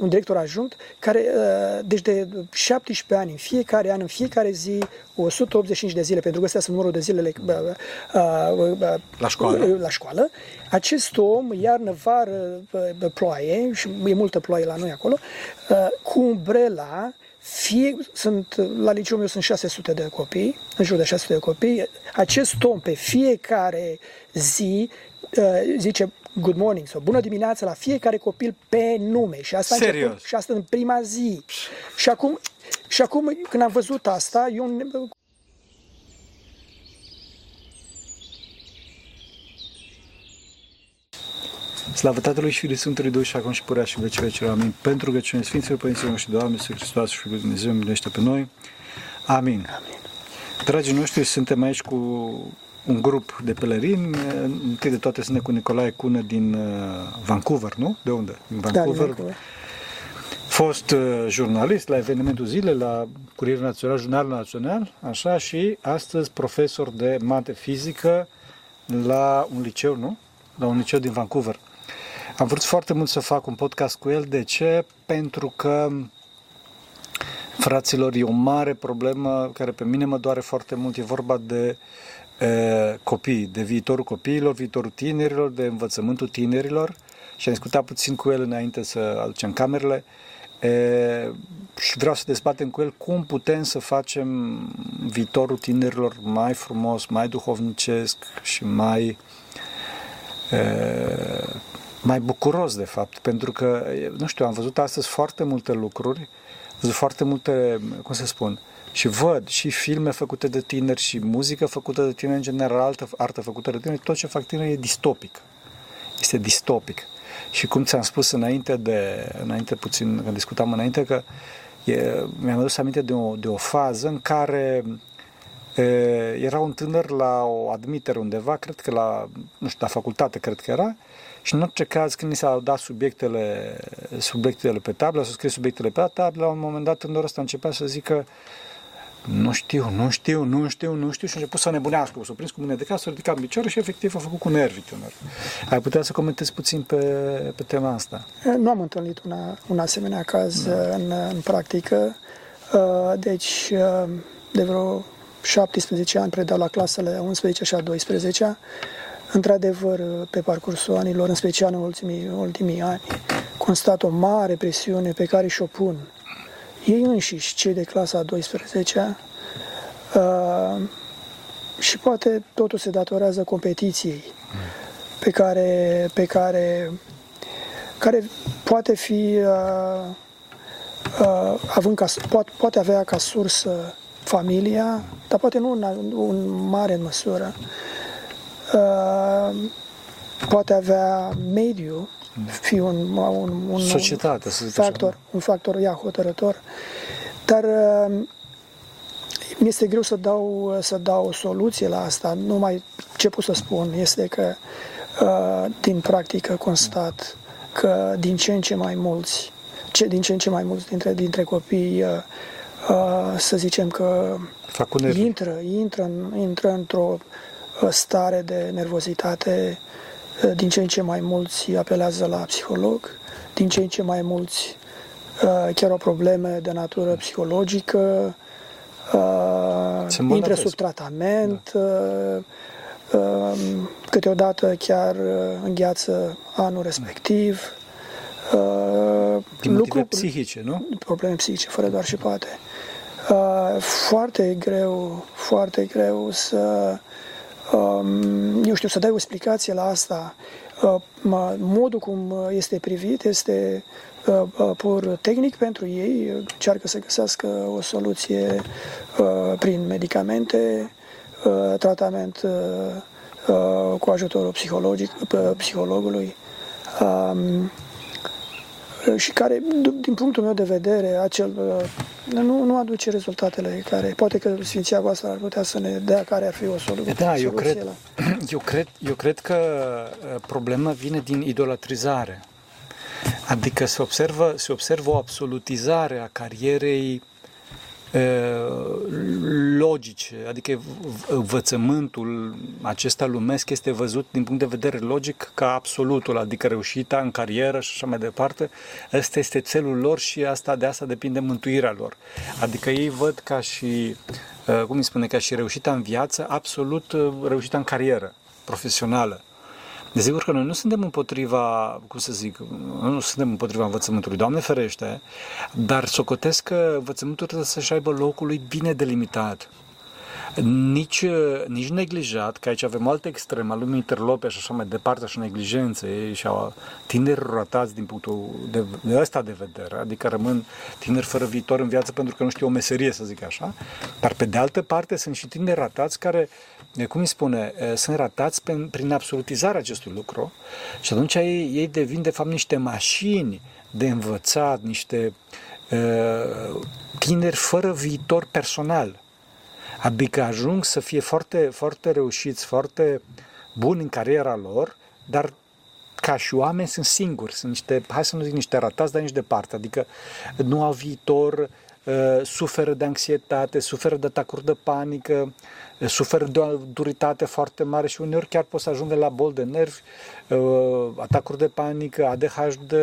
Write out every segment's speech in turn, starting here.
un director ajunct, care, uh, deci de 17 ani, în fiecare an, în fiecare zi, 185 de zile, pentru că astea sunt numărul de zilele uh, uh, la școală. La școală. Acest om, iarnă, vară, ploaie, și e multă ploaie la noi acolo, cu umbrela, fie, sunt, la liceul meu sunt 600 de copii, în jur de 600 de copii, acest om pe fiecare zi zice good morning sau bună dimineața la fiecare copil pe nume. Și asta, Serios? Început, și asta în prima zi. Și acum, și acum, când am văzut asta, eu Slavă Tatălui și Fiului Sfântului Duh și acum și purea și în vecii vecii. Amin. Pentru rugăciunea Sfinților Părinților și Doamne, Iisus Hristos și Fiul Dumnezeu, miluiește pe noi. Amin. Amin. Dragii noștri, suntem aici cu un grup de pelerini. Întâi de toate suntem cu Nicolae Cună din uh, Vancouver, nu? De unde? Din Vancouver. Da, din Vancouver. Fost uh, jurnalist la evenimentul zile, la Curierul Național, Jurnalul Național, așa, și astăzi profesor de mate fizică la un liceu, nu? La un liceu din Vancouver. Am vrut foarte mult să fac un podcast cu el. De ce? Pentru că Fraților, e o mare problemă care pe mine mă doare foarte mult. E vorba de e, copii, de viitorul copiilor, viitorul tinerilor, de învățământul tinerilor. Și am discutat puțin cu el înainte să aducem camerele. E, și vreau să dezbatem cu el cum putem să facem viitorul tinerilor mai frumos, mai duhovnicesc și mai e, mai bucuros, de fapt, pentru că, nu știu, am văzut astăzi foarte multe lucruri văzut foarte multe, cum să spun, și văd și filme făcute de tineri și muzică făcută de tineri, în general, artă, artă făcută de tineri, tot ce fac tineri e distopic. Este distopic. Și cum ți-am spus înainte, de, înainte puțin, când discutam înainte, că e, mi-am adus aminte de o, de o fază în care e, era un tânăr la o admitere undeva, cred că la, nu știu, la facultate, cred că era, și în orice caz, când ni s-au dat subiectele, subiectele pe tablă, să scrie subiectele pe tablă, la un moment dat în ăsta începea să zică nu știu, nu știu, nu știu, nu știu și a început să nebunească, s-a prins cu mine de casă, a ridicat picioare și efectiv a făcut cu nervii tânăr. Ai putea să comentezi puțin pe, pe tema asta? Nu am întâlnit una, un asemenea caz da. în, în practică, uh, deci uh, de vreo 17 ani predau la clasele 11 și a 12 Într-adevăr, pe parcursul anilor, în special în ultimii, ultimii ani, constat o mare presiune pe care și-o pun ei înșiși, cei de clasa a 12 uh, și poate totul se datorează competiției pe care, pe care, care poate fi uh, uh, având ca, poate, poate avea ca sursă familia, dar poate nu în, în mare măsură, Uh, poate avea mediu, fi un, un, un, Societate, să factor, așa. un factor ia hotărător, dar uh, mi este greu să dau, să dau o soluție la asta. Numai ce pot să spun este că uh, din practică constat că din ce în ce mai mulți, ce, din ce în ce mai mulți dintre, dintre copii, să zicem că intră, intră, în, intră într-o stare de nervozitate, uh, din ce în ce mai mulți apelează la psiholog, din ce în ce mai mulți uh, chiar au probleme de natură psihologică, uh, intră sub tratament, da. câteodată chiar îngheață anul respectiv. Din motive psihice, nu? Probleme psihice, fără doar și poate. Foarte greu, foarte greu să Um, eu știu, să dai o explicație la asta. Uh, modul cum este privit este uh, uh, pur tehnic pentru ei, încearcă să găsească o soluție prin medicamente, tratament cu ajutorul psihologic, psihologului. Um, și care, din punctul meu de vedere, acel, uh, nu, nu aduce rezultatele care, poate că Sfinția voastră ar putea să ne dea care ar fi o soluție. Da, eu cred, eu, cred, eu cred că uh, problema vine din idolatrizare. Adică se observă, se observă o absolutizare a carierei logice, adică învățământul acesta lumesc este văzut din punct de vedere logic ca absolutul, adică reușita în carieră și așa mai departe. Ăsta este țelul lor și asta de asta depinde mântuirea lor. Adică ei văd ca și, cum îi spune, ca și reușita în viață, absolut reușita în carieră profesională. Desigur că noi nu suntem împotriva, cum să zic, nu suntem împotriva învățământului, Doamne ferește, dar socotesc că învățământul trebuie să-și aibă locul lui bine delimitat nici, nici neglijat, că aici avem alte extreme, lumii interlope și așa mai departe, și neglijențe și au tineri ratați din punctul de, de ăsta de vedere, adică rămân tineri fără viitor în viață pentru că nu știu o meserie, să zic așa, dar pe de altă parte sunt și tineri ratați care, cum îi spune, sunt ratați prin, prin absolutizarea acestui lucru și atunci ei, ei devin de fapt niște mașini de învățat, niște uh, tineri fără viitor personal Adică ajung să fie foarte, foarte reușiți, foarte buni în cariera lor, dar ca și oameni sunt singuri, sunt niște, hai să nu zic niște ratați, dar nici departe, adică nu au viitor, uh, suferă de anxietate, suferă de atacuri de panică, uh, suferă de o duritate foarte mare și uneori chiar pot să ajungă la bol de nervi, uh, atacuri de panică, ADHD,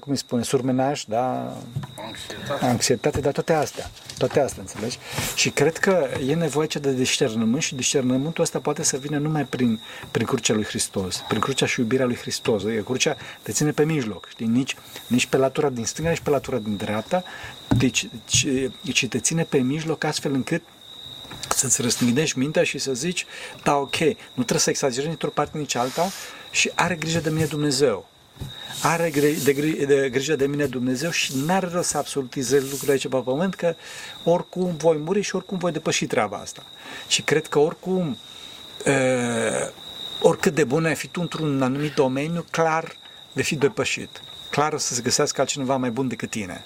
cum îi spune, surmenaj, da? Anxietate. Anxietate, dar toate astea. Toate astea, înțelegi? Și cred că e nevoie de discernământ și discernământul ăsta poate să vină numai prin, prin crucea lui Hristos, prin crucea și iubirea lui Hristos. Adică crucea te ține pe mijloc, știi? Nici, nici pe latura din stânga, nici pe latura din dreapta, deci, ci, ci te ține pe mijloc astfel încât să-ți răstignești mintea și să zici, da, ok, nu trebuie să exagerezi nici o parte, nici alta și are grijă de mine Dumnezeu are de, de, de grijă de mine Dumnezeu și n-are rost să absolutizez lucrurile aici pe pământ, că oricum voi muri și oricum voi depăși treaba asta. Și cred că oricum, uh, oricât de bun ai fi tu într-un anumit domeniu, clar vei fi depășit. Clar o să se găsească altcineva mai bun decât tine.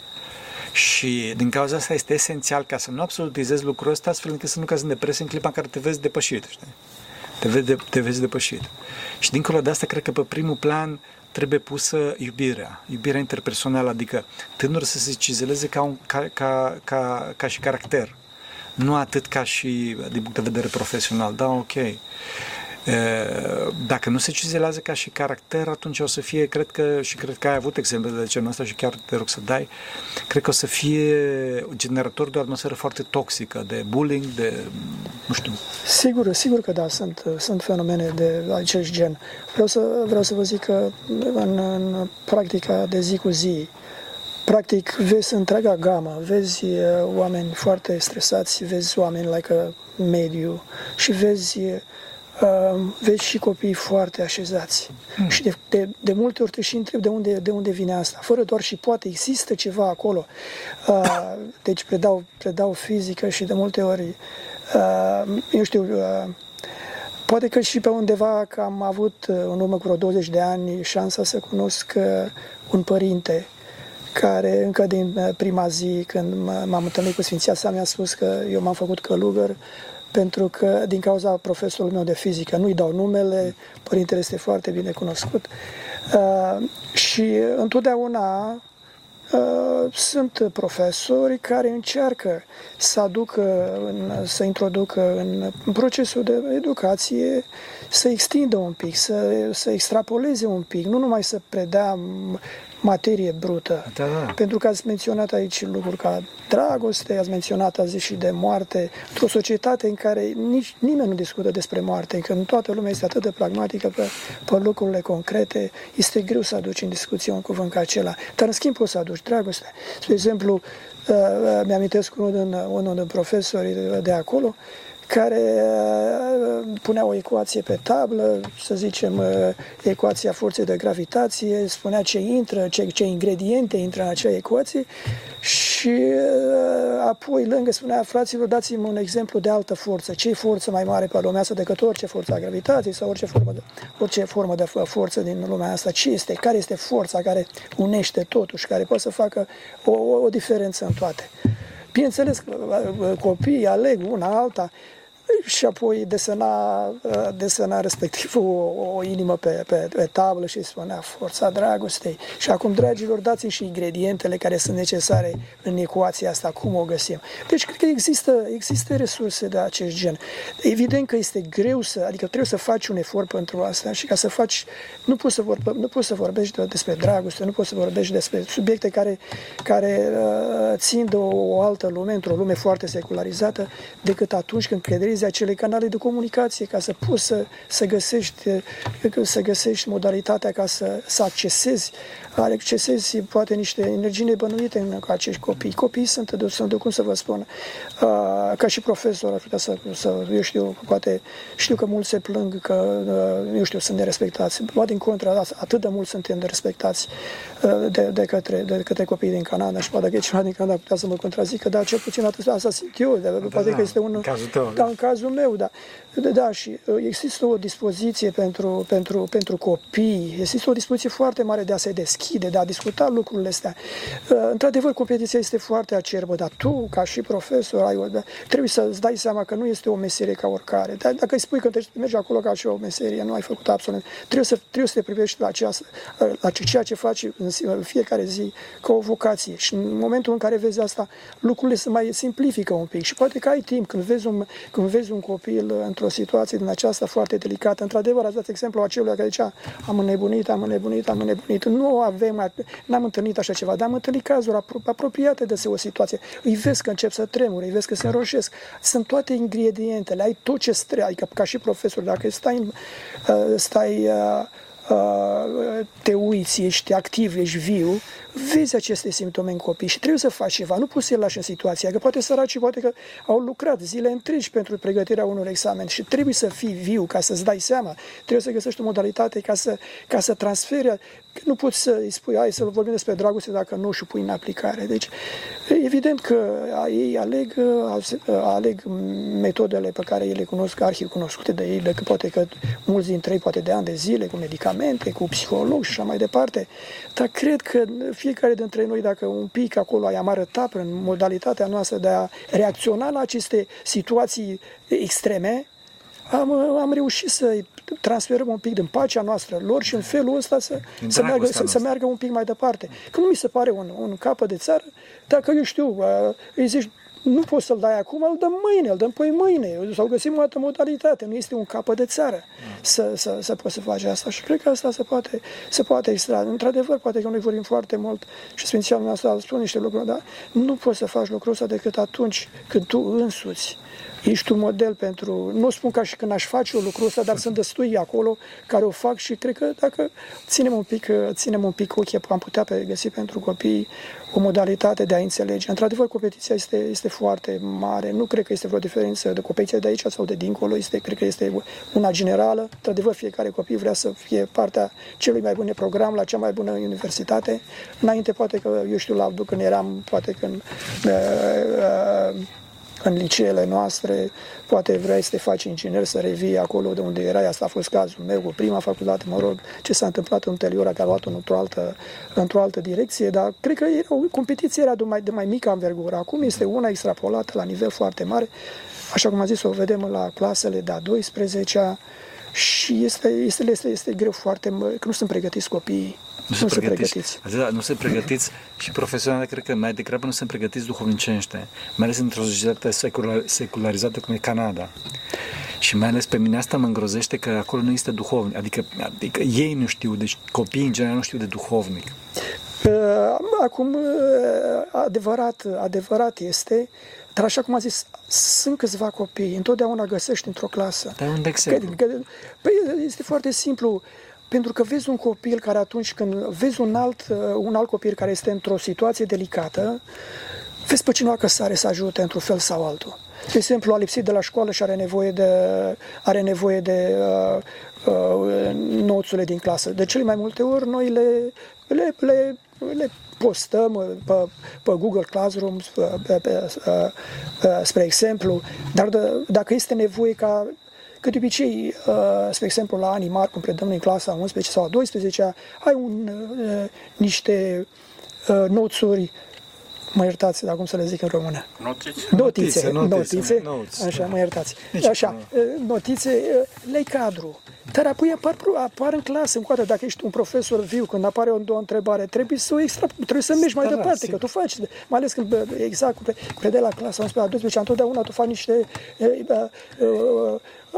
Și din cauza asta este esențial ca să nu absolutizezi lucrul ăsta astfel încât să nu cazi în depresie în clipa în care te vezi depășit. Știi? Te, vezi de, te vezi depășit. Și dincolo de asta, cred că pe primul plan trebuie pusă iubirea, iubirea interpersonală, adică tânărul să se cizeleze ca, un, ca, ca, ca, ca și caracter, nu atât ca și din punct de vedere profesional, da, ok. Dacă nu se cizelează ca și caracter, atunci o să fie, cred că, și cred că ai avut exemple de genul ăsta și chiar te rog să dai, cred că o să fie generator de o atmosferă foarte toxică, de bullying, de, nu știu. Sigur, sigur că da, sunt, sunt fenomene de acest gen. Vreau să, vreau să vă zic că în, în practica de zi cu zi, practic vezi întreaga gamă, vezi oameni foarte stresați, vezi oameni like mediu și vezi uh, vezi și copii foarte așezați. Mm. Și de, de, de multe ori te și întreb de unde, de unde vine asta. Fără doar și poate, există ceva acolo. Uh, deci predau, predau fizică și de multe ori, uh, eu știu, uh, poate că și pe undeva că am avut uh, în urmă cu vreo 20 de ani șansa să cunosc uh, un părinte care încă din uh, prima zi când m-am întâlnit cu Sfinția sa mi-a spus că eu m-am făcut călugăr pentru că din cauza profesorului meu de fizică, nu-i dau numele, părintele este foarte bine cunoscut. Uh, și întotdeauna uh, sunt profesori care încearcă să aducă, în, să introducă în, în procesul de educație, să extindă un pic, să, să extrapoleze un pic, nu numai să predea materie brută. Da, da. Pentru că ați menționat aici lucruri ca dragoste, ați menționat azi și de moarte, într-o societate în care nici nimeni nu discută despre moarte, când toată lumea este atât de pragmatică pe, pe lucrurile concrete, este greu să aduci în discuție un cuvânt ca acela. Dar în schimb poți să aduci dragoste. Spre exemplu, uh, uh, mi-amintesc unul din, unul din profesori de acolo, care uh, punea o ecuație pe tablă, să zicem uh, ecuația forței de gravitație, spunea ce intră, ce, ce ingrediente intră în acea ecuație și uh, apoi lângă spunea, fraților, dați-mi un exemplu de altă forță. Ce forță mai mare pe lumea asta decât orice forță a gravitației sau orice formă de, orice formă de forță din lumea asta? Ce este? Care este forța care unește totuși, care poate să facă o, o, o diferență în toate? Bineînțeles, copiii aleg una alta, și apoi desena, uh, desena respectiv o, o inimă pe, pe, pe tablă și spunea forța dragostei. Și acum, dragilor, dați și ingredientele care sunt necesare în ecuația asta, cum o găsim. Deci, cred că există, există resurse de acest gen. Evident că este greu să, adică trebuie să faci un efort pentru asta și ca să faci, nu poți să, vorbe, nu poți să vorbești despre dragoste, nu poți să vorbești despre subiecte care, care uh, țin de o, o altă lume, într-o lume foarte secularizată, decât atunci când crederezi acele canale de comunicație ca să poți să, să, găsești, să găsești modalitatea ca să, să accesezi, accesezi poate niște energii nebănuite în acești copii. Copiii sunt, de, sunt de cum să vă spun, ca și profesor, ar putea să, să, eu știu, poate știu că mulți se plâng că, eu știu, sunt nerespectați. Ba din contra, atât de mult suntem nerespectați de, de, către, de către copiii din Canada și poate că e cineva din Canada putea să mă contrazică, dar cel puțin atât asta simt eu, de, da, poate da, că este un... În cazul tău. Da, în cazul meu, da. Da, și uh, există o dispoziție pentru, pentru, pentru copii, există o dispoziție foarte mare de a se deschide, de a discuta lucrurile astea. Uh, într-adevăr, competiția este foarte acerbă, dar tu, ca și profesor, ai, da, trebuie să-ți dai seama că nu este o meserie ca oricare. Dar dacă îi spui că mergi acolo ca și o meserie, nu ai făcut absolut. Trebuie să, trebuie să te privești la, această, la ceea ce faci în fiecare zi ca o vocație. Și în momentul în care vezi asta, lucrurile se mai simplifică un pic. Și poate că ai timp când vezi un, când vezi un copil într-o într-o situație din aceasta foarte delicată. Într-adevăr, ați dat exemplu acelui care zicea am înnebunit, am înnebunit, am înnebunit. Nu avem, n-am întâlnit așa ceva, dar am întâlnit cazuri apropiate de o situație. Îi vezi că încep să tremure, îi vezi că se înroșesc. Sunt toate ingredientele, ai tot ce trebuie, adică ca și profesor, dacă stai, uh, stai uh, uh, te uiți, ești activ, ești viu, vezi aceste simptome în copii și trebuie să faci ceva. Nu poți să-i lași în situația, că poate săracii poate că au lucrat zile întregi pentru pregătirea unor examen și trebuie să fii viu ca să-ți dai seama. Trebuie să găsești o modalitate ca să, ca să transferi. Nu poți să-i spui, hai să vorbim despre dragoste dacă nu și pui în aplicare. Deci, evident că ei aleg, aleg metodele pe care ei le cunosc, arhiv cunoscute de ei, că poate că mulți dintre ei, poate de ani de zile, cu medicamente, cu psiholog și așa mai departe. Dar cred că fiecare dintre noi, dacă un pic acolo am arătat prin modalitatea noastră de a reacționa la aceste situații extreme, am, am reușit să transferăm un pic din pacea noastră lor și în felul ăsta să, să, meargă, să, să meargă un pic mai departe. Că nu mi se pare un, un capăt de țară, dacă eu știu, îi zici, nu poți să-l dai acum, îl dăm mâine, îl dăm păi mâine, sau găsim o altă modalitate, nu este un capăt de țară să, să, să poți să faci asta și cred că asta se poate, se poate extra. Într-adevăr, poate că noi vorbim foarte mult și Sfinția noastră spune niște lucruri, dar nu poți să faci lucrul ăsta decât atunci când tu însuți ești un model pentru... Nu spun ca și când aș face o lucru ăsta, dar sunt destui acolo care o fac și cred că dacă ținem un pic, ținem un pic ochii, am putea găsi pentru copii o modalitate de a înțelege. Într-adevăr, competiția este, este foarte mare. Nu cred că este vreo diferență de competiția de aici sau de dincolo. Este, cred că este una generală. Într-adevăr, fiecare copil vrea să fie partea celui mai bune program, la cea mai bună universitate. Înainte, poate că, eu știu, la, când eram, poate când uh, uh, în liceele noastre, poate vrei să te faci inginer, să revii acolo de unde erai, asta a fost cazul meu cu prima facultate, mă rog, ce s-a întâmplat ulterior, că a luat într-o altă, într-o altă direcție, dar cred că era, o competiție era de mai, de mai mică învergură, acum este una extrapolată la nivel foarte mare, așa cum am zis, o vedem la clasele de-a 12-a, și este, este, este, este greu foarte, că nu sunt pregătiți copiii nu, nu sunt pregătiți. pregătiți. nu sunt pregătiți și profesionale, cred că mai degrabă nu sunt pregătiți duhovnicește, mai ales într-o societate secular, secularizată cum e Canada. Și mai ales pe mine asta mă îngrozește că acolo nu este duhovnic, adică, adică ei nu știu, deci copiii în general nu știu de duhovnic. Uh, acum, uh, adevărat, adevărat este, dar așa cum a zis, sunt câțiva copii, întotdeauna găsești într-o clasă. Dar un exemplu. Că, că, păi este foarte simplu. Pentru că vezi un copil care atunci când vezi un alt, uh, un alt copil care este într-o situație delicată, vezi pe cineva că sare să ajute într-un fel sau altul. De exemplu, a lipsit de la școală și are nevoie de, are nevoie de uh, uh, noțurile din clasă. De cele mai multe ori noi le, le, le, le postăm uh, pe, pe Google Classroom, pe, pe, pe, spre exemplu, dar de, dacă este nevoie ca Că de obicei, uh, spre exemplu, la anii mari, cum predăm în clasa 11 sau a 12 ai un, uh, niște uh, noțuri mă iertați, dar cum să le zic în română? Notițe? Notițe, Notițe, notițe, notes, așa, da. mă iertați. Nici Așa, problemă. notițe, lei cadru. Dar apoi apar, apar în clasă, încoată, dacă ești un profesor viu, când apare o, o întrebare, trebuie să o extra, trebuie să mergi mai Da, da, departe, sigur. că tu faci, mai ales când, bă, exact, când predai la clasa 11 la 12, întotdeauna tu faci niște e, e, e,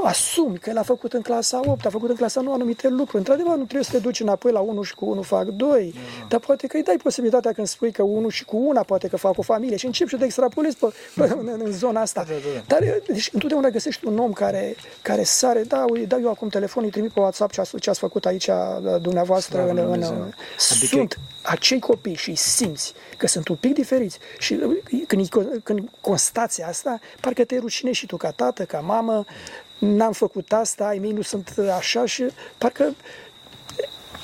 asumi că el a făcut în clasa 8, a făcut în clasa 9 anumite lucruri. Într-adevăr, nu trebuie să te duci înapoi la 1 și cu 1 fac 2, dar poate că îi dai posibilitatea când spui că 1 și cu una poate că fac o familie și începi și te extrapolezi pe, pe, în, în zona asta. Da, da, da. Dar deci, întotdeauna găsești un om care, care sare, da, uite, dau eu acum telefon, îi trimit pe WhatsApp ce, a, ce ați făcut aici uh, dumneavoastră. Slavă în, lui în, Dumnezeu. Adică- sunt acei copii și îi simți că sunt un pic diferiți și uh, când, îi- când constați asta, parcă te rușine și tu ca tată, ca mamă, n-am făcut asta, ai mei nu sunt așa și parcă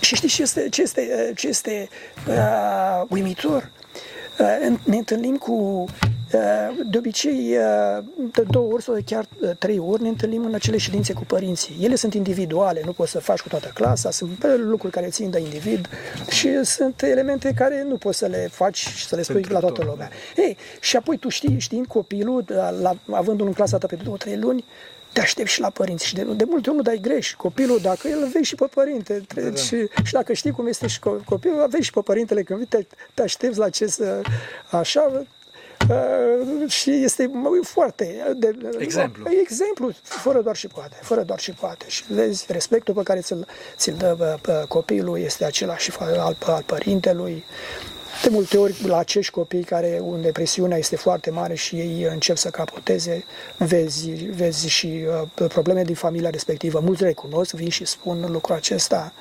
și știi ce este, ce este, ce este uh, uimitor? Uh, ne întâlnim cu, uh, de obicei, uh, de două ori sau chiar uh, trei ori ne întâlnim în acele ședințe cu părinții. Ele sunt individuale, nu poți să faci cu toată clasa, sunt uh, lucruri care țin de individ și sunt elemente care nu poți să le faci și să le spui Pentru la toată tot, lumea. Ei, și apoi tu știi, știind copilul, la, avându-l în clasa ta pe două, trei luni, te aștepți și la părinți și de, de multe ori nu dai greș. Copilul, dacă el vezi și pe părinte tre- da. și, și dacă știi cum este și co- copilul, vezi și pe părintele când te, te aștepți la ce să... Așa, Uh, și este mă, foarte... De, Exemplu. Exemplu, fără doar și poate, fără doar și poate. Și vezi, respectul pe care ți-l, ți-l dă bă, bă, copilul este același și fa- al, al părintelui. De multe ori, la acești copii care unde presiunea este foarte mare și ei încep să capoteze, vezi, vezi și uh, probleme din familia respectivă. Mulți recunosc, vin și spun lucrul acesta.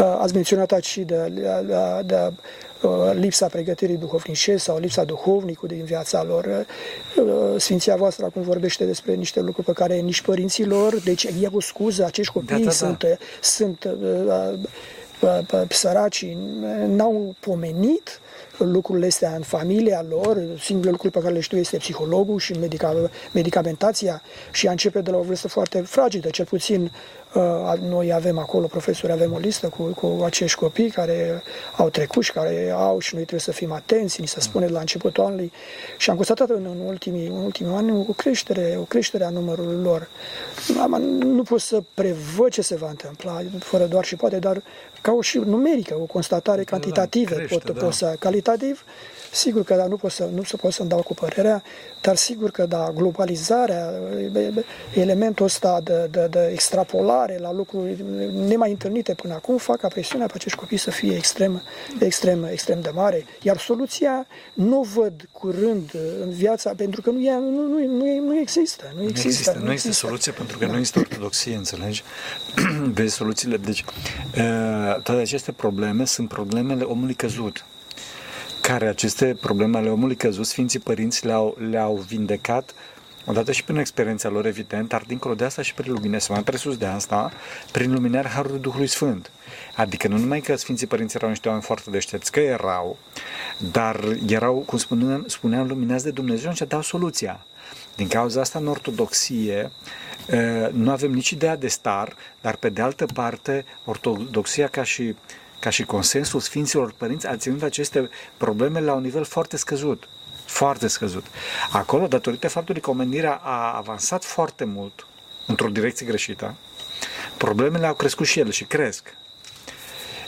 Uh, ați menționat aici și de, de, de, de uh, lipsa pregătirii duhovnicești sau lipsa duhovnicului din viața lor. Uh, Sfinția voastră acum vorbește despre niște lucruri pe care nici părinții lor, deci e o scuză, acești copii Da, da, da. sunt, sunt uh, uh, uh, săracii, n-au pomenit lucrurile astea în familia lor, singurul lucru pe care le știu este psihologul și medica, medicamentația și a începe de la o vârstă foarte fragilă, cel puțin uh, noi avem acolo, profesori, avem o listă cu, cu acești copii care au trecut și care au și noi trebuie să fim atenți, ni se spune de la începutul anului și am constatat în, în, ultimii, în ultimii ani o creștere, o creștere a numărului lor. Am- Nu pot să prevăd ce se va întâmpla, fără doar și poate, dar ca o și numerică, o constatare cantitativă, crește, pot, da. pot să calitativ, sigur că da, nu pot să nu să pot să-mi dau cu părerea, dar sigur că da, globalizarea, e- e- elementul ăsta de, de, de extrapolare la lucruri nemai întâlnite până acum fac ca presiunea pe acești copii să fie extrem, extrem, extrem de mare. Iar soluția nu o văd curând în viața, pentru că nu, e, nu, nu, nu, e- nu există. Nu Nu există, există, nu există soluție pentru că nu există ortodoxie, înțelegi? Vezi soluțiile. Deci, uh, toate aceste probleme sunt problemele omului căzut care aceste probleme ale omului căzut, Sfinții Părinți le-au, le-au vindecat odată și prin experiența lor, evident, dar dincolo de asta și prin luminare, sau mai presus de asta, prin luminarea Harului Duhului Sfânt. Adică nu numai că Sfinții Părinți erau niște oameni foarte deștepți, că erau, dar erau, cum spuneam, spuneam luminați de Dumnezeu și dau soluția. Din cauza asta, în ortodoxie, eh, nu avem nici ideea de star, dar pe de altă parte, ortodoxia ca și ca și consensul Sfinților Părinți a ținut aceste probleme la un nivel foarte scăzut. Foarte scăzut. Acolo, datorită faptului că omenirea a avansat foarte mult într-o direcție greșită, problemele au crescut și ele și cresc.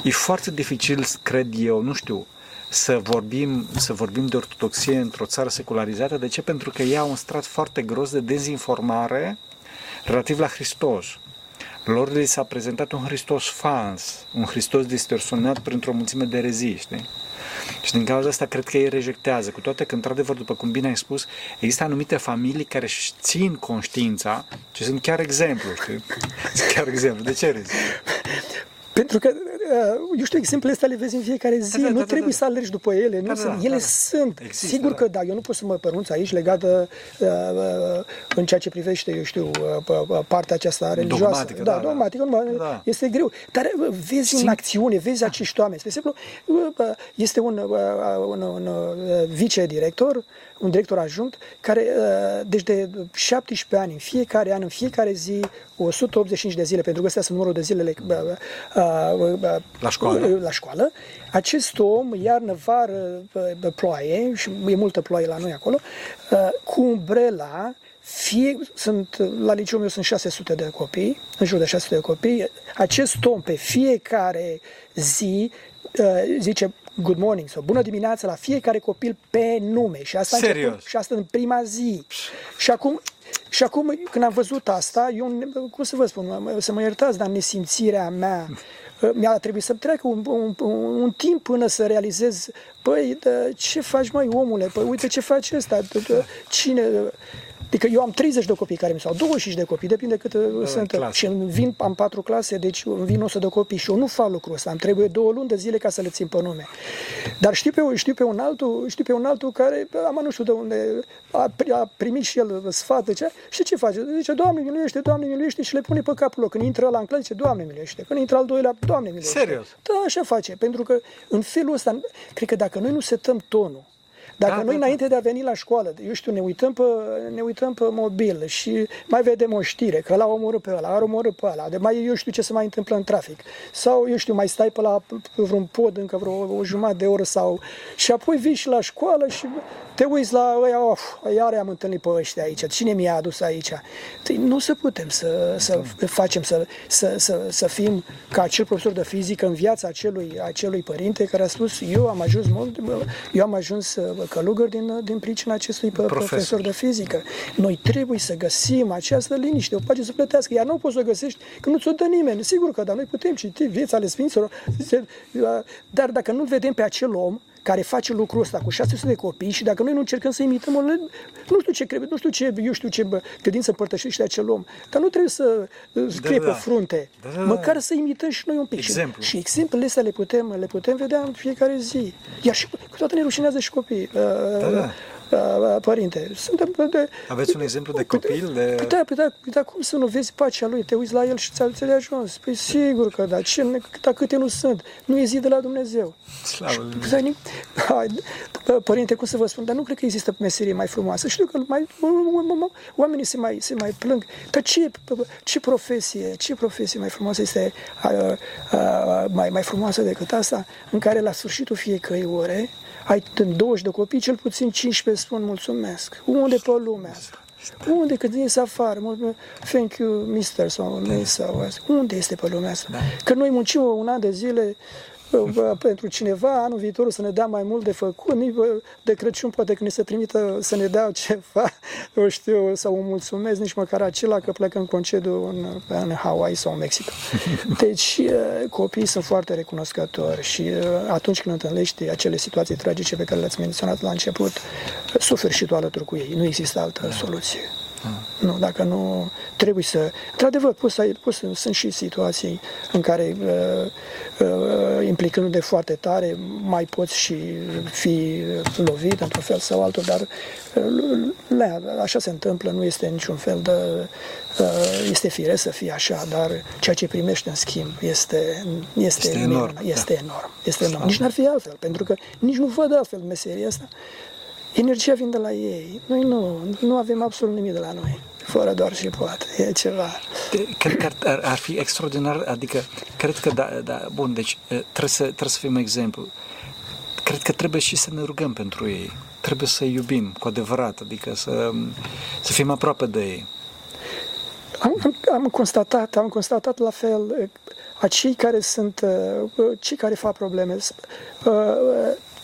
E foarte dificil, cred eu, nu știu, să vorbim, să vorbim de ortodoxie într-o țară secularizată. De ce? Pentru că ea un strat foarte gros de dezinformare relativ la Hristos. Lor li s-a prezentat un Hristos fals, un Hristos distorsionat printr-o mulțime de rezii, știi? Și din cauza asta cred că ei rejectează, cu toate că, într-adevăr, după cum bine ai spus, există anumite familii care își țin conștiința și sunt chiar exemplu, știi? Sunt chiar exemplu. De ce râzi? Pentru că, uh, eu știu, exemplele astea le vezi în fiecare zi, Da, da, nu da, da, trebuie da. să alergi după ele, nu Da, sunt, da, ele da, da. sunt. Există, Sigur da. că da, eu nu pot să mă pronunț aici legat de, uh, uh, în ceea ce privește, eu știu, uh, uh, partea aceasta religioasă. Dogmatică, da, da, da. dogmatică, nu, Da. este greu. Dar uh, vezi în Simt- acțiune, vezi acești oameni. Spre exemplu, uh, uh, este un, uh, un, un uh, vicedirector, un director ajunct, care, uh, deci de 17 ani, în fiecare an, în fiecare zi, 185 de zile, pentru că astea sunt numărul de zilele uh, uh, uh, la școală. la școală. Acest om, iarnă, vară, ploaie, și e multă ploaie la noi acolo, cu umbrela, fie, sunt, la liceu meu sunt 600 de copii, în jur de 600 de copii, acest om pe fiecare zi zice good morning sau bună dimineața la fiecare copil pe nume. Și asta, Serios? Început, și asta în prima zi. Și acum, și acum, când am văzut asta, eu, cum să vă spun, să mă iertați, dar nesimțirea mea mi-a trebuit să treacă un, un, un, un timp până să realizez, păi, ce faci mai omule, păi uite ce faci ăsta, cine... Adică eu am 30 de copii care mi sau 25 de copii, depinde cât uh, sunt. Clasă. Și îmi vin, am patru clase, deci îmi vin 100 de copii și eu nu fac lucrul ăsta. Îmi trebuie două luni de zile ca să le țin pe nume. Dar știu pe, știu pe un altul, știu pe un altul care, am nu știu de unde, a, a primit și el sfat, ce, și ce face? Zice, Doamne miluiește, Doamne miluiește și le pune pe capul lor. Când intră la în clasă, zice, Doamne miluiește. Când intră al doilea, Doamne miluiește. Serios? Da, așa face. Pentru că în felul ăsta, cred că dacă noi nu setăm tonul, dacă da, noi, da, înainte da. de a veni la școală, eu știu, ne uităm, pe, ne uităm pe mobil și mai vedem o știre, că l-a omorât pe ăla, a omorât pe ăla, de mai eu știu ce se mai întâmplă în trafic. Sau, eu știu, mai stai pe la pe vreun pod încă vreo o jumătate de oră sau... Și apoi vii și la școală și te uiți la ăia, of, iar am întâlnit pe ăștia aici, cine mi-a adus aici? Nu să putem să, să facem, să, să, să, să fim ca acel profesor de fizică în viața acelui, acelui părinte care a spus, eu am ajuns mult, eu am ajuns călugări din, din pricina acestui profesor. profesor de fizică. Noi trebuie să găsim această liniște, o pace să plătească, iar nu poți să o găsești că nu ți-o dă nimeni. Sigur că, dar noi putem citi vieța ale Sfinților, dar dacă nu vedem pe acel om, care face lucrul ăsta cu 600 de copii și dacă noi nu încercăm să imităm, nu știu ce cred, nu știu ce, eu știu ce credință împărtășește acel om, dar nu trebuie să scrie da, da. pe frunte, da, da, da. măcar să imităm și noi un pic. Exemplu. Și, și exemplele astea le putem, le putem vedea în fiecare zi. Iar și cu toate ne rușinează și copiii. Da, da părinte. Suntem de, Aveți un exemplu de copil? De... Păi da, păi da, dar cum să nu vezi pacea lui? Te uiți la el și ți-a de ajuns. Păi sigur că da. Ce, dar câte nu sunt? Nu e zi de la Dumnezeu. Slavă Părinte, cum să vă spun, dar nu cred că există meserie mai frumoasă. Știu că mai, oamenii se mai, se mai plâng. Dar ce, ce profesie, ce profesie mai frumoasă este a, a, mai, mai frumoasă decât asta, în care la sfârșitul fiecărei ore ai 20 de copii, cel puțin 15 spun mulțumesc. Unde pe lumea asta? Unde când ies afară? Thank you, mister sau miss sau Unde este pe lumea asta? Da. Că noi muncim un an de zile pentru cineva, anul viitor să ne dea mai mult de făcut, de Crăciun poate că ne se trimită să ne dea ceva, eu știu, sau un mulțumesc, nici măcar acela că plecă în concediu în, în Hawaii sau în Mexic. Deci copiii sunt foarte recunoscători și atunci când întâlnești acele situații tragice pe care le-ați menționat la început, suferi și tu alături cu ei. Nu există altă da. soluție. Nu, dacă nu, trebuie să... Într-adevăr, poți să, poți să, sunt și situații în care, uh, uh, implicându-te foarte tare, mai poți și fi lovit într-un fel sau altul, dar uh, le, așa se întâmplă, nu este niciun fel de... Uh, este firesc să fie așa, dar ceea ce primești în schimb este, este, este enorm. Este da. enorm. Este enorm. Nici n-ar fi altfel, pentru că nici nu văd altfel meseria asta. Energia vine de la ei. Noi nu, nu avem absolut nimic de la noi. Fără doar și poate. E ceva. Cred că ar, ar fi extraordinar, adică, cred că, da, da bun, deci trebuie să, trebuie să fim exemplu. Cred că trebuie și să ne rugăm pentru ei. Trebuie să iubim cu adevărat, adică să, să fim aproape de ei. Am, am constatat, am constatat la fel acei care sunt, cei care fac probleme,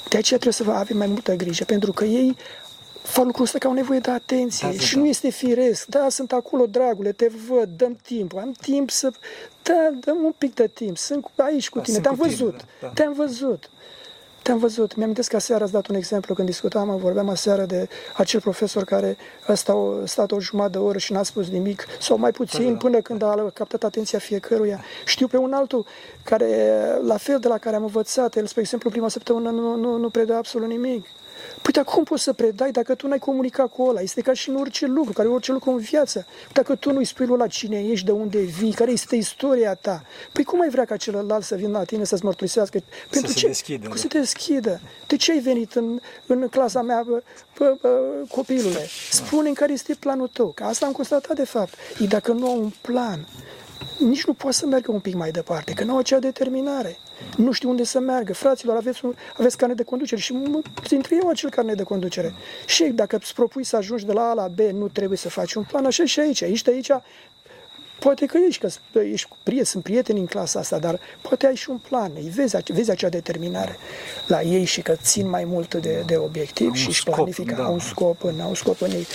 de aceea trebuie să avem mai multă grijă, pentru că ei fac lucrul ăsta că au nevoie de atenție da, și da. nu este firesc. Da, sunt acolo, dragule, te văd, dăm timp, am timp să... Da, dăm un pic de timp, sunt aici cu da, tine, te-am văzut, tine, da. te-am văzut. Te-am văzut. Mi-am că aseară ați dat un exemplu când discutam, vorbeam aseară de acel profesor care a stat o, stat o jumătate de oră și n-a spus nimic, sau mai puțin, da, da. până când a captat atenția fiecăruia. Știu pe un altul care, la fel de la care am învățat, el, spre exemplu, prima săptămână nu, nu, nu predă absolut nimic. Păi dar cum poți să predai dacă tu n-ai comunicat cu ăla? Este ca și în orice lucru, care orice lucru în viață. Dacă tu nu-i spui lui la cine ești, de unde vii, care este istoria ta, păi cum ai vrea ca celălalt să vină la tine să-ți mărturisească? Pentru să ce? se deschidă. Cum da. să te deschidă? De ce ai venit în, în clasa mea, bă, bă, bă, copilule? Spune în care este planul tău, că asta am constatat de fapt. E dacă nu au un plan, nici nu poate să meargă un pic mai departe, că nu au acea determinare. Nu știu unde să meargă. Fraților, aveți, un, aveți carne de conducere și dintre ei au acel carne de conducere. Și dacă îți propui să ajungi de la A la B, nu trebuie să faci un plan, așa și aici. Ești aici, poate că ești, că ești cu prieteni, sunt prieteni în clasa asta, dar poate ai și un plan, îi vezi, vezi acea determinare la ei și că țin mai mult de, de obiectiv și își planifică, da. un scop în, au un scop în ei.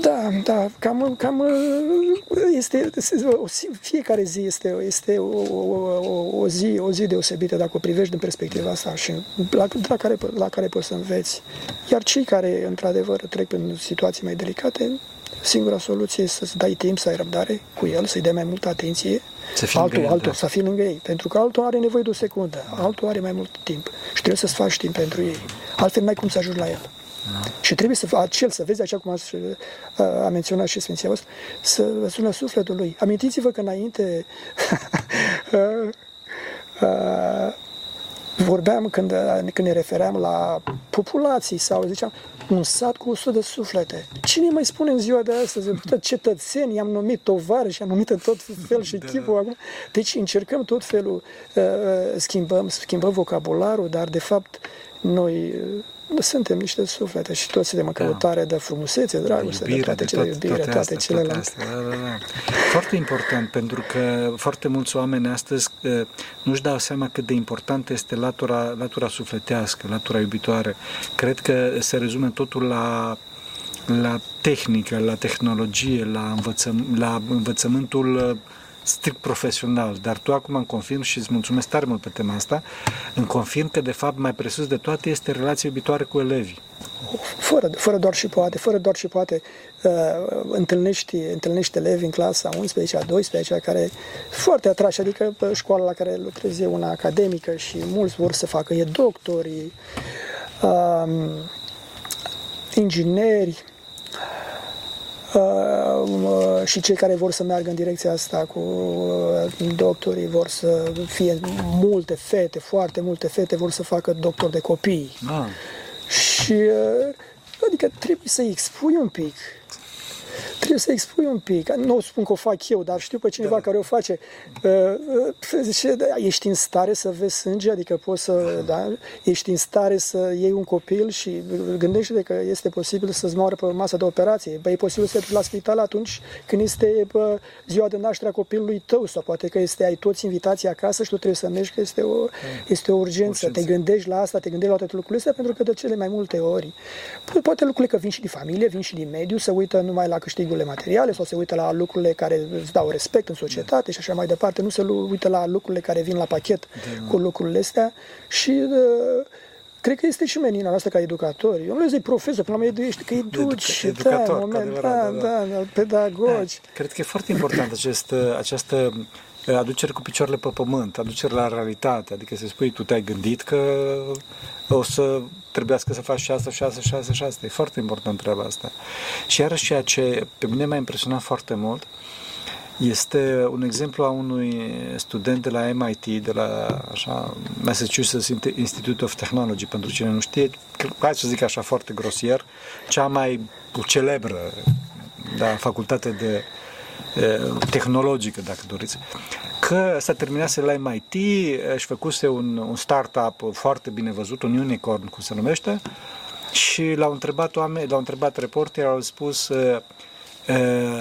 Da, da, cam, cam este, o, fiecare zi este, este o, o, o, zi, o zi deosebită dacă o privești din perspectiva asta și la, la, care, la care poți să înveți. Iar cei care, într-adevăr, trec prin situații mai delicate, singura soluție este să-ți dai timp, să ai răbdare cu el, să-i dai mai multă atenție, să fii altul, lângă altul, da. să fii lângă ei, pentru că altul are nevoie de o secundă, altul are mai mult timp și trebuie să-ți faci timp pentru ei. Altfel n-ai cum să ajungi la el. Și trebuie să acel, să vezi, așa cum a, a menționat și Sfinția voastră, să sună sufletul lui. Amintiți-vă că înainte a, a, vorbeam când, când ne refeream la populații sau ziceam un sat cu 100 de suflete. Cine mai spune în ziua de astăzi? Cetățeni, i-am numit tovarăși, i-am numit în tot fel și da. chipul acum. Deci încercăm tot felul, schimbăm, schimbăm vocabularul, dar de fapt noi suntem niște suflete și toți suntem în da. căutare da. de frumusețe, dragoste, de, iubire, de toate cele tot, iubire, toate, toate celelalte. Toate da, da, da. Foarte important, pentru că foarte mulți oameni astăzi uh, nu-și dau seama cât de importantă este latura, latura sufletească, latura iubitoare. Cred că se rezume totul la la tehnică, la tehnologie, la, învățăm, la învățământul uh, strict profesional, dar tu acum îmi confirm și îți mulțumesc tare mult pe tema asta, îmi confirm că de fapt mai presus de toate este relația iubitoare cu elevii. Fără, fără doar și poate, fără doar și poate uh, întâlnești, întâlnești elevi în clasa 11 a 12 care foarte atrași, adică școala la care lucrez e una academică și mulți vor să facă, e doctori, uh, ingineri, Uh, și cei care vor să meargă în direcția asta cu uh, doctorii vor să fie multe fete, foarte multe fete vor să facă doctor de copii. Ah. Și uh, adică trebuie să-i expui un pic trebuie să expui un pic. Nu o spun că o fac eu, dar știu pe cineva da. care o face. Uh, uh, zice, da, ești în stare să vezi sânge, adică poți să, da, ești în stare să iei un copil și gândește că este posibil să-ți moară pe masă de operație. Bă, e posibil să te la spital atunci când este bă, ziua de naștere a copilului tău sau poate că este, ai toți invitații acasă și tu trebuie să mergi, că este o, da. este o urgență. urgență. Te gândești la asta, te gândești la toate lucrurile astea, pentru că de cele mai multe ori, poate lucrurile că vin și din familie, vin și din mediu, să uită numai la câștigurile materiale sau se uită la lucrurile care îți dau respect în societate și așa mai departe, nu se uită la lucrurile care vin la pachet de cu lucrurile astea și uh, cred că este și menina noastră ca educatori. Eu nu le zic profesor, până la urmă ești că educi, Educa- educator, da, moment, da, da, da, da, pedagogi. Da, cred că e foarte important acest, această aducere cu picioarele pe pământ, aducere la realitate, adică să spui, tu te-ai gândit că o să trebuiască să faci și asta, și asta, și asta, și asta. E foarte important treaba asta. Și iarăși ceea ce pe mine m-a impresionat foarte mult este un exemplu a unui student de la MIT, de la așa, Massachusetts Institute of Technology, pentru cine nu știe, hai să zic așa foarte grosier, cea mai celebră da, facultate de tehnologică, dacă doriți, că s-a terminat la MIT, și făcuse un, un startup foarte bine văzut, un unicorn, cum se numește, și l-au întrebat oameni, l-au întrebat reporteri, au spus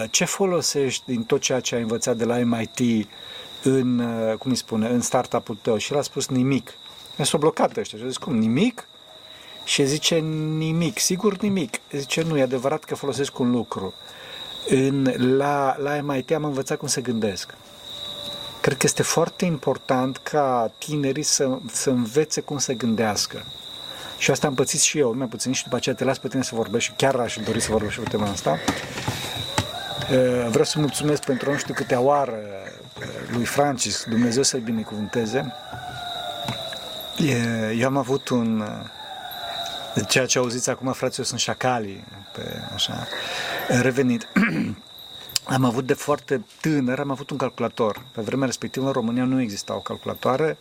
ce folosești din tot ceea ce ai învățat de la MIT în, cum îi spune, în startup-ul tău? Și el a spus nimic. S-au blocat ăștia și a zis, cum, nimic? Și zice nimic, sigur nimic. Zice, nu, e adevărat că folosesc un lucru în, la, la MIT am învățat cum să gândesc. Cred că este foarte important ca tinerii să, să învețe cum să gândească. Și asta am pățit și eu, mai puțin, și după aceea te las pe tine să vorbești și chiar aș dori să vorbesc pe tema asta. Vreau să mulțumesc pentru nu știu câte oară lui Francis, Dumnezeu să-l binecuvânteze. Eu am avut un... Ceea ce auziți acum, fraților, sunt șacalii, pe, așa, revenit. am avut de foarte tânăr, am avut un calculator. Pe vremea respectivă în România nu existau calculatoare.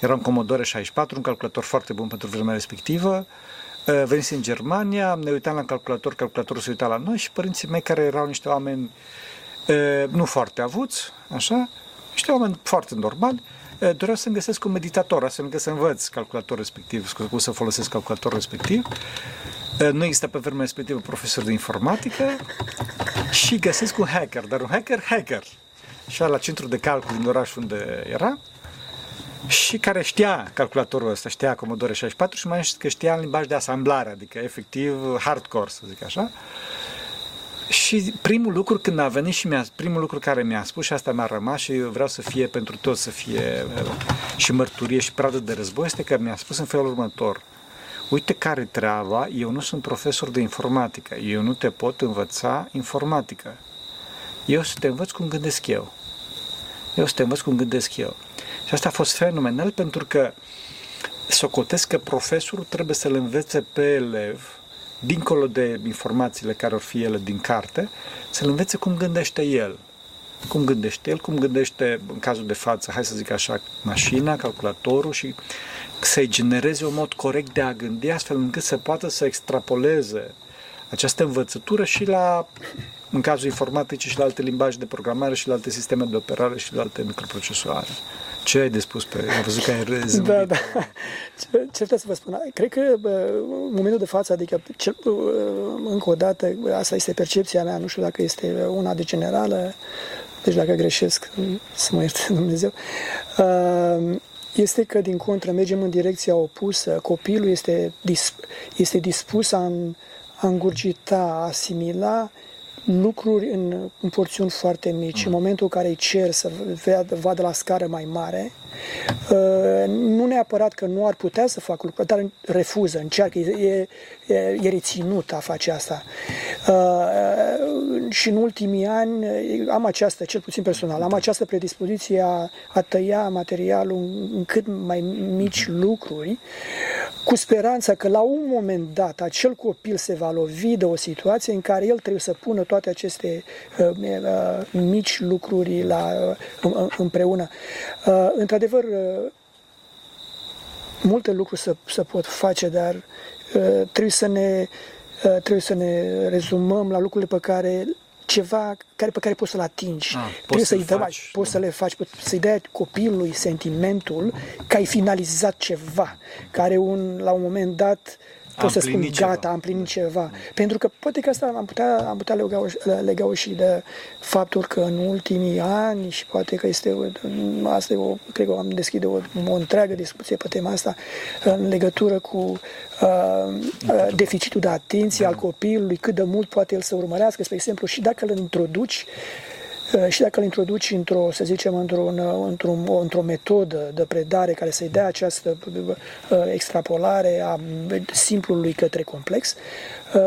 Era un Commodore 64, un calculator foarte bun pentru vremea respectivă. Uh, venise în Germania, ne uitam la calculator, calculatorul se uita la noi și părinții mei care erau niște oameni uh, nu foarte avuți, așa, niște oameni foarte normali, uh, doreau să-mi găsesc un meditator, astfel încât să învăț calculatorul respectiv, cum să folosesc calculatorul respectiv. Uh, nu există pe vremea respectivă profesor de informatică și găsesc un hacker, dar un hacker, hacker. Și la centru de calcul din oraș unde era, și care știa calculatorul ăsta, știa Commodore 64 și mai știu că știa în limbaj de asamblare, adică efectiv hardcore, să zic așa. Și primul lucru când a venit și mi-a, primul lucru care mi-a spus și asta mi-a rămas și vreau să fie pentru toți să fie uh, și mărturie și pradă de război este că mi-a spus în felul următor. Uite care treaba, eu nu sunt profesor de informatică, eu nu te pot învăța informatică. Eu să te învăț cum gândesc eu. Eu să te învăț cum gândesc eu. Și asta a fost fenomenal pentru că socotesc că profesorul trebuie să-l învețe pe elev, dincolo de informațiile care or fi ele din carte, să-l învețe cum gândește el. Cum gândește el, cum gândește, în cazul de față, hai să zic așa, mașina, calculatorul și să-i genereze un mod corect de a gândi, astfel încât să poată să extrapoleze această învățătură și la, în cazul informaticii, și la alte limbaje de programare, și la alte sisteme de operare, și la alte microprocesoare. Ce ai de spus pe... Am văzut că ai râs. Da, da. Ce, ce vreau să vă spun? Cred că în momentul de față, adică ce, încă o dată, asta este percepția mea, nu știu dacă este una de generală, deci dacă greșesc, să mă ierte Dumnezeu, este că, din contră, mergem în direcția opusă. Copilul este, disp, este dispus a, a îngurgita, a asimila lucruri în, în porțiuni foarte mici. Mm. În momentul în care îi cer să vadă, vadă la scară mai mare, uh, nu neapărat că nu ar putea să facă lucruri, dar refuză, încearcă, e, e, e reținut a face asta. Uh, și în ultimii ani am această, cel puțin personal, am această predispoziție a, a tăia materialul în, în cât mai mici lucruri, cu speranța că la un moment dat acel copil se va lovi de o situație în care el trebuie să pună toate aceste uh, uh, mici lucruri la, uh, împreună. Uh, într-adevăr, uh, multe lucruri să, să pot face, dar uh, trebuie să ne uh, trebuie să ne rezumăm la lucrurile pe care ceva care, pe care poți să-l atingi. Ah, Trebuie să-i dai, faci, poți da. să le faci, să-i dai copilului sentimentul că ai finalizat ceva, care un, la un moment dat pot să spun ceva. gata, am plinit ceva. Pentru că poate că asta am putea, am putea lega, lega și de faptul că în ultimii ani și poate că este, asta e o, cred că am deschide o, o întreagă discuție pe tema asta în legătură cu uh, uh, deficitul de atenție al copilului, cât de mult poate el să urmărească, spre exemplu, și dacă îl introduci Uh, și dacă îl introduci într-o, să zicem, într-o, într-o, într-o metodă de predare care să-i dea această uh, extrapolare a simplului către complex, uh,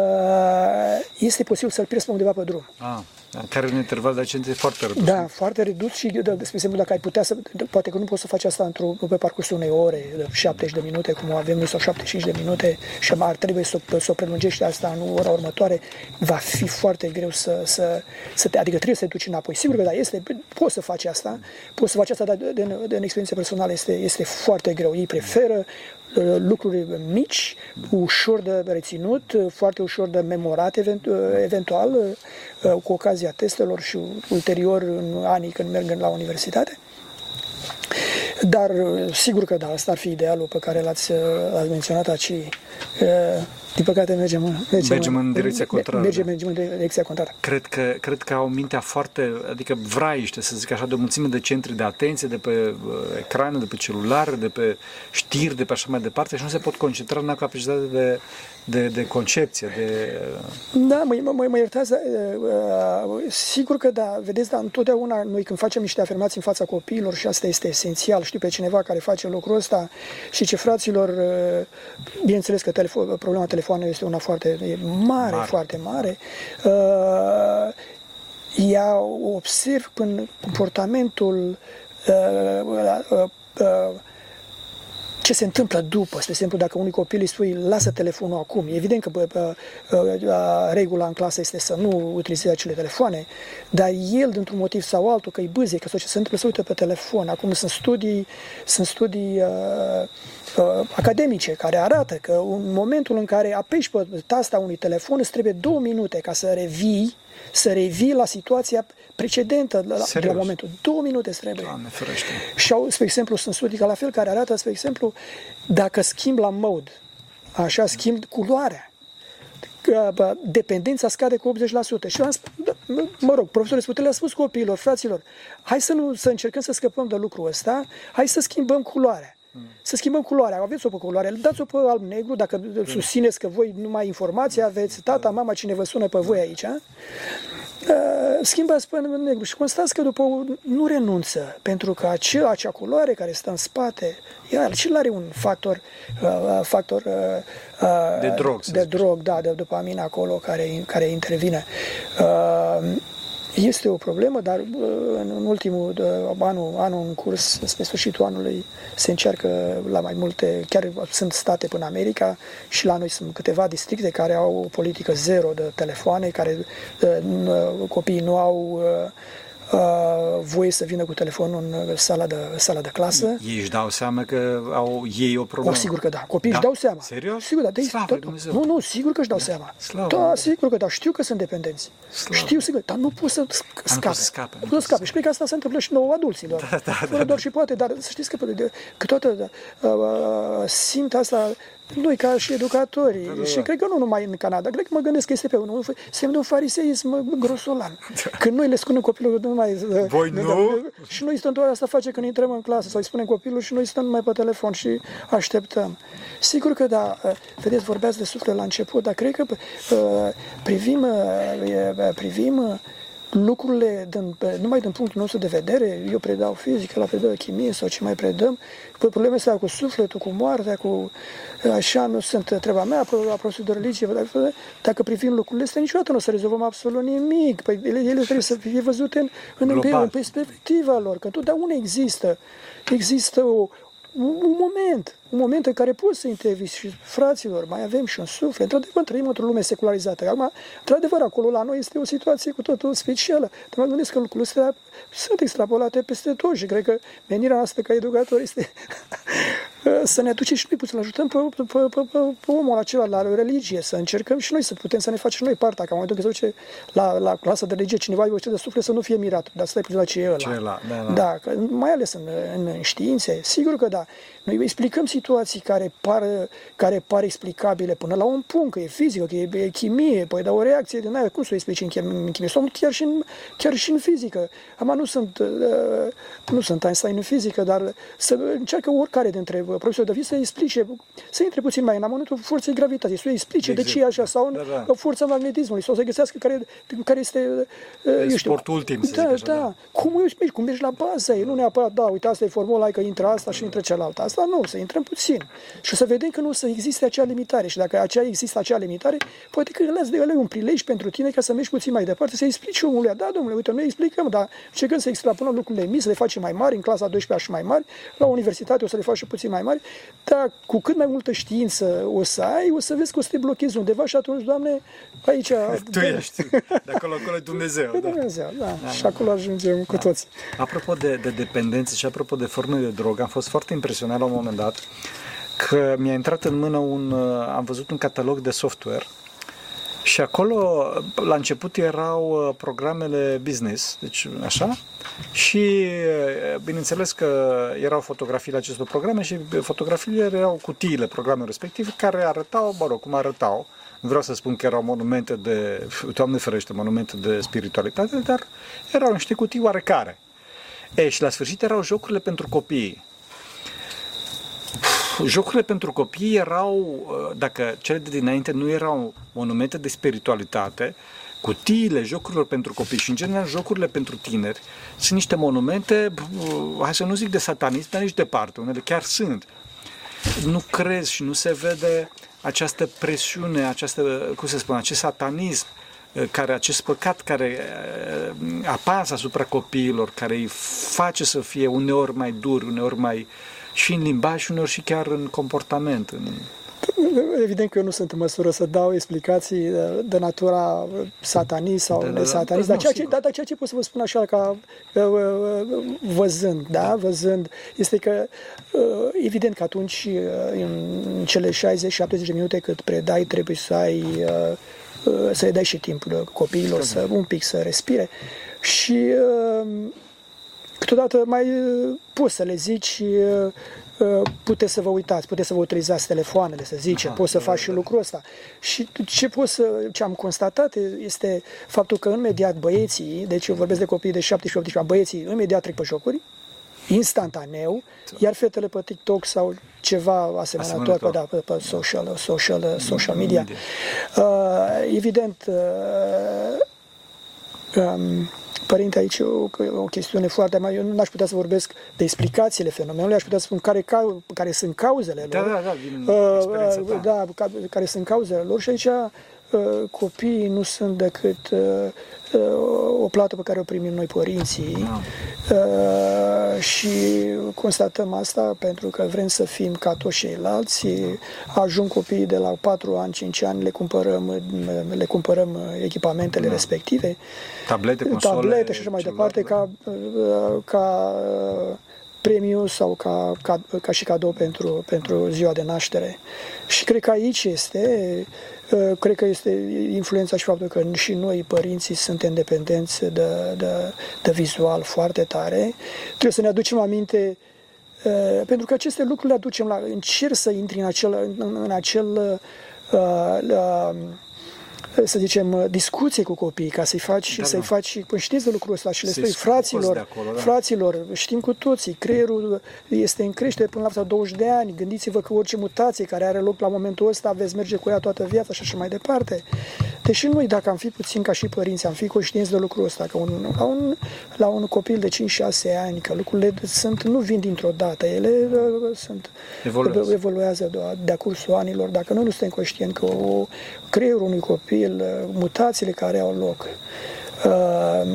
este posibil să-l pierzi pe undeva pe drum. Ah. Da, care un interval de atenție foarte redus. Da, foarte redus și, de, de, spre exemplu, dacă ai putea să, poate că nu poți să faci asta într-o, pe parcursul unei ore, de 70 de minute, cum avem noi, sau 75 de minute și ar trebui să, să o prelungești asta în ora următoare, va fi foarte greu să, să, să te, adică trebuie să te duci înapoi. Sigur că da, este, poți să faci asta, poți să faci asta, dar de, de, de în experiență personală este, este foarte greu. Ei preferă Uh, lucruri mici, ușor de reținut, uh, foarte ușor de memorat uh, eventual, cu ocazia testelor și ulterior în anii când merg la universitate. Dar sigur că da, asta ar fi idealul pe care l-ați, l-ați menționat aici din păcate mergem, mergem, mergem în direcția contrară. Mergem, da. mergem în direcția contrară. Cred că, cred că au mintea foarte, adică vraiște, să zic așa, de o mulțime de centri de atenție, de pe uh, ecrane, de pe celular, de pe știri, de pe așa mai departe și nu se pot concentra în capacitate de, de, de concepție, de... Da, mă, mă, mă iertați, uh, uh, sigur că da, vedeți, dar întotdeauna noi când facem niște afirmații în fața copiilor și asta este esențial, știu pe cineva care face lucrul ăsta și ce fraților, uh, bineînțeles că telefon, problema telefonului este una foarte mare, mare. foarte mare, uh, ea observ în comportamentul uh, uh, uh, ce se întâmplă după. Spre exemplu, dacă unui copil îi spui, lasă telefonul acum, evident că bă, bă, bă, regula în clasă este să nu utilizeze acele telefoane, dar el, dintr-un motiv sau altul, că îi bâzie, că ce se întâmplă, să uită pe telefon. Acum sunt studii, sunt studii uh, uh, academice care arată că în momentul în care apeși pe tasta unui telefon îți trebuie două minute ca să revii să revii la situația precedentă, la, de la momentul. Două minute îți trebuie. Doamne, ferește. Și au, spre exemplu, sunt studii ca la fel care arată, spre exemplu, dacă schimb la mode, așa schimb culoarea, dependența scade cu 80%. Și eu am spus, da, mă rog, profesorul Sputele le-a spus copiilor, fraților, hai să, nu, să încercăm să scăpăm de lucrul ăsta, hai să schimbăm culoarea. Să schimbăm culoarea. Aveți-o pe culoare, dați-o pe alb-negru, dacă susțineți că voi nu mai informații aveți, tata, mama, cine vă sună pe voi aici, Uh, schimbați pe negru. Și constați că după nu renunță, pentru că acea, acea culoare care stă în spate, iar și are un factor, uh, factor uh, de drog, de drog, da, de dopamina acolo care, care intervine. Uh, este o problemă, dar în ultimul anul, anul în curs, spre sfârșitul anului, se încearcă la mai multe, chiar sunt state până America și la noi sunt câteva districte care au o politică zero de telefoane, care copiii nu au uh, voie să vină cu telefonul în sala de, sala de clasă. Ei își dau seama că au ei o problemă. O, sigur că da. Copiii da? își dau seama. Serios? Sigur, da. De Slavă tot, nu, nu, sigur că își dau da. seama. Slavă da, sigur că da. Știu că sunt dependenți. Slavă. Știu, sigur, dar nu pot să scape. Nu pot să scape. Nu pot să scape. Și cred că asta se întâmplă și nouă adulților. Da, da, Fără da, doar da. și poate, dar să știți că, că toată uh, uh, simt asta noi ca și educatori, da, da, da. și cred că nu numai în Canada, cred că mă gândesc că este pe unul semn de un fariseism grosolan. Da. Când noi le spunem copilul nu mai... Voi nu? Da, și noi stăm doar asta face când intrăm în clasă sau îi spunem copilul și noi stăm numai pe telefon și așteptăm. Sigur că da, vedeți, vorbeați de suflet la început, dar cred că uh, privim, uh, privim lucrurile din, numai din punctul nostru de vedere, eu predau fizică, la predau chimie sau ce mai predăm, probleme astea cu sufletul, cu moartea, cu așa nu sunt treaba mea, apropo de religie, dacă privim lucrurile astea, niciodată nu o să rezolvăm absolut nimic. Păi ele, ele trebuie să fie văzute în, în, în perspectiva lor, că întotdeauna există, există o, un moment, un moment în care poți să intervii și fraților, mai avem și un suflet. Într-adevăr, trăim într-o lume secularizată. Acum, într-adevăr, acolo la noi este o situație cu totul specială. Dar mă gândesc că lucrurile astea sunt extrapolate peste tot și cred că menirea noastră ca educator este să ne aducem și noi puțin, să ajutăm pe, pe, pe, pe, pe omul acela la religie, să încercăm și noi să putem să ne facem noi partea, ca în momentul când se duce la, la clasa de religie, cineva îi de suflet să nu fie mirat, dar stai puțin la ce e ăla. Ce e ăla, da, da. da că, mai ales în, în științe, sigur că da. Noi explicăm situații care par, care par explicabile până la un punct, că e fizică, că e, e chimie, păi da o reacție din aia, cum să o explici în chimie, în chimie? sau chiar și în, chiar și în fizică. Am nu sunt, uh, nu sunt Einstein în fizică, dar să încearcă oricare dintre profesori de fizică să explice, să intre puțin mai în amănuntul forței gravitației, să explice de, de ce e așa, sau da, da. forța magnetismului, sau să găsească care, care este, uh, eu știu, sportul ultim, da, da, da, da. Cum își explici, cum mergi la bază, nu neapărat, da, uite, asta e formula, că intră asta și intră cealaltă. Asta nu, să intrăm puțin. Și o să vedem că nu o să existe acea limitare. Și dacă acea există acea limitare, poate că îl de un prilej pentru tine ca să mergi puțin mai departe, să explici omului, da, domnule, uite, noi explicăm, dar încercăm să extrapolăm lucrurile mici, să le facem mai mari, în clasa 12 și mai mari, la universitate o să le faci și puțin mai mari, dar cu cât mai multă știință o să ai, o să vezi că o să te blochezi undeva și atunci, Doamne, aici... Tu ești, de acolo, acolo e Dumnezeu. Da. Dumnezeu, da. da. Și acolo ajungem cu da. toți. Apropo de, de dependență și apropo de forme de drog, am fost foarte impresionat la un moment dat că mi-a intrat în mână un, am văzut un catalog de software și acolo, la început, erau uh, programele business, deci așa, și uh, bineînțeles că erau fotografiile acestor programe și fotografiile erau cutiile programelor respective care arătau, mă rog, cum arătau, nu vreau să spun că erau monumente de, Doamne ferește, monumente de spiritualitate, dar erau niște cutii oarecare. E, și la sfârșit erau jocurile pentru copii. Jocurile pentru copii erau, uh, dacă cele de dinainte nu erau monumente de spiritualitate, cutiile jocurilor pentru copii și, în general, jocurile pentru tineri sunt niște monumente, uh, hai să nu zic de satanism, dar nici departe, unele chiar sunt. Nu crezi și nu se vede această presiune, această, cum se spune, acest satanism, uh, care, acest păcat care apasă asupra copiilor, care îi face să fie uneori mai dur, uneori mai uh, și în limbaj și uneori și chiar în comportament. În... Evident că eu nu sunt în măsură să dau explicații de, de natura satanist sau de, satanist, dar ceea, ce, dar, dar ceea ce pot să vă spun așa ca văzând, da, văzând, este că evident că atunci în cele 60-70 de minute cât predai trebuie să ai să-i dai și timpul copiilor să un pic să respire. Și câteodată mai poți să le zici Uh, puteți să vă uitați, puteți să vă utilizați telefoanele, să zice, poți să faci și lucrul ăsta. Și ce, pot să, ce am constatat este faptul că imediat băieții, deci eu vorbesc de copii de 17-18 ani, băieții imediat trec pe jocuri, instantaneu, iar fetele pe TikTok sau ceva asemănător pe, da, pe, pe social, social, social media. Uh, evident, uh, um, Părinte, aici o, o chestiune foarte mare. Eu nu aș putea să vorbesc de explicațiile fenomenului, aș putea să spun care, ca, care sunt cauzele da, lor. Da, da, din uh, uh, da, ca, care sunt cauzele lor și aici uh, copiii nu sunt decât uh, uh, o plată pe care o primim noi părinții uh, și constatăm asta pentru că vrem să fim ca toți ceilalți. Ajung copiii de la 4 ani, 5 ani, le cumpărăm, le cumpărăm echipamentele da. respective. Tablete, console, tablete și așa mai departe, da. ca, ca premiu sau ca, ca, ca și cadou pentru, pentru ziua de naștere. Și cred că aici este, cred că este influența și faptul că și noi, părinții, suntem dependenți de, de, de vizual foarte tare. Trebuie să ne aducem aminte pentru că aceste lucruri le aducem la... Încerc să intri în acel, în, în acel uh, uh, să zicem, discuție cu copiii, ca să-i faci, da, să-i da. faci conștienți de lucrul ăsta și le spui, fraților, acolo, da. fraților, știm cu toții, creierul este în creștere până la 20 de ani, gândiți-vă că orice mutație care are loc la momentul ăsta veți merge cu ea toată viața și așa mai departe. Deși noi, dacă am fi puțin ca și părinți, am fi conștienți de lucrul ăsta, că un, la, un, la un copil de 5-6 ani, că lucrurile sunt, nu vin dintr-o dată, ele uh, sunt, evoluează, evoluează de-a cursul anilor. Dacă noi nu suntem conștienți că o, creierul unui copil, uh, mutațiile care au loc, uh,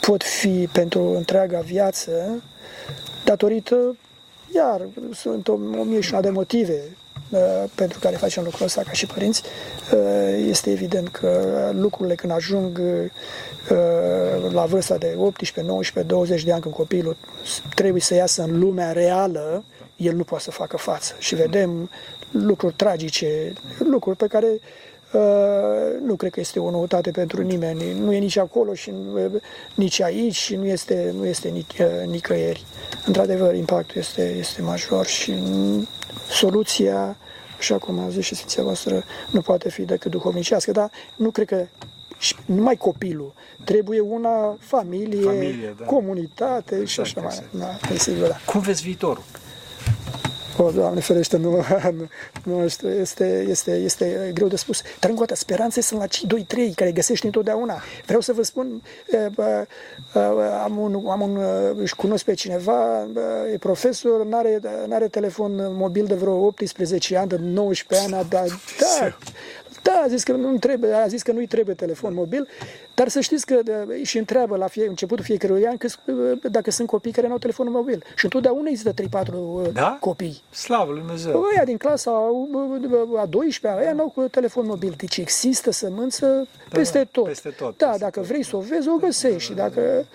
pot fi pentru întreaga viață, datorită, iar sunt o, o mie și una de motive uh, pentru care facem lucrul ăsta ca și părinți, este evident că lucrurile când ajung la vârsta de 18, 19, 20 de ani, când copilul trebuie să iasă în lumea reală, el nu poate să facă față. Și vedem lucruri tragice, lucruri pe care Uh, nu cred că este o noutate pentru nimeni. Nu e nici acolo și nici aici și nu este, nu este nici, uh, nicăieri. Într-adevăr, impactul este, este major și soluția, așa cum a zis și Sfinția voastră, nu poate fi decât duhovnicească, dar nu cred că numai copilul. Trebuie una familie, familie da. comunitate exact, și așa exact. mai. Da, e sigur, da. Cum vezi viitorul? O, Doamne ferește, nu, nu, nu știu, este, este, este greu de spus. Dar încă o dată, speranțe sunt la cei 2-3 care găsești întotdeauna. Vreau să vă spun, am un, am un își cunosc pe cineva, e profesor, n-are, n-are telefon mobil de vreo 18 ani, de 19 ani, dar da, da, a zis că nu trebuie, a zis că nu-i trebuie telefon mobil, dar să știți că și întreabă la fie, începutul fiecărui an că, dacă sunt copii care nu au telefon mobil. Și întotdeauna există 3-4 uh, da? copii. Slavă Lui Dumnezeu! Ăia din clasa a 12-a, ăia nu au cu telefon mobil. Deci există sămânță da, peste tot. Peste tot. Da, peste dacă tot. vrei să o vezi, o găsești. Da, da, dacă,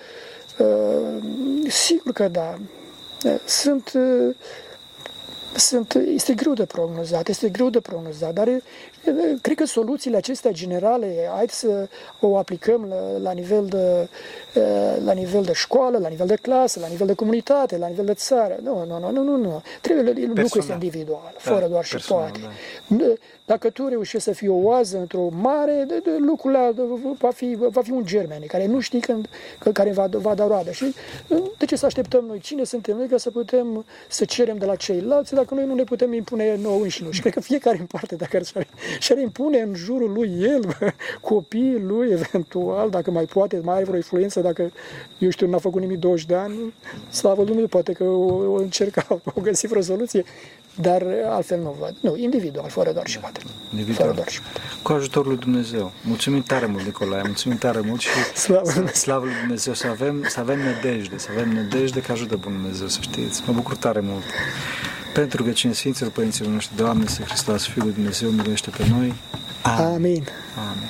uh, sigur că da. Sunt... Uh, sunt, este greu de prognozat, este greu de prognozat, dar cred că soluțiile acestea generale, hai să o aplicăm la, la, nivel de, la nivel de școală, la nivel de clasă, la nivel de comunitate, la nivel de țară. Nu, nu, nu, nu, nu. nu. Trebuie, lucrul este individual, fără da, doar și poate. Da. Dacă tu reușești să fii o oază într-o mare, de, de, lucrul ăla va fi, va fi un germen care nu știi când, care va, va da roade. Și de ce să așteptăm noi? Cine suntem noi ca să putem să cerem de la ceilalți dacă noi nu ne putem impune nouă înșine? Și cred că fiecare în parte, dacă ar, și-ar impune în jurul lui el, copiii lui, eventual, dacă mai poate, mai are vreo influență, dacă, eu știu, n-a făcut nimic 20 de ani, slavă Dumnezeu, poate că o, o încerca, o găsi vreo soluție, dar altfel nu văd. Nu, individual, fără doar și poate. Individual. Fără doar și poate. Cu ajutorul lui Dumnezeu. Mulțumim tare mult, Nicolae, mulțumim tare mult și slavă, slavă lui Dumnezeu, să avem, să avem nedejde, să avem nedejde că ajută Bunul Dumnezeu, să știți. Mă bucur tare mult. Pentru că cine Sfinților Părinților noștri, Doamne, să Hristos, Fiul lui Dumnezeu, miluiește pe noi. Amin. Amin.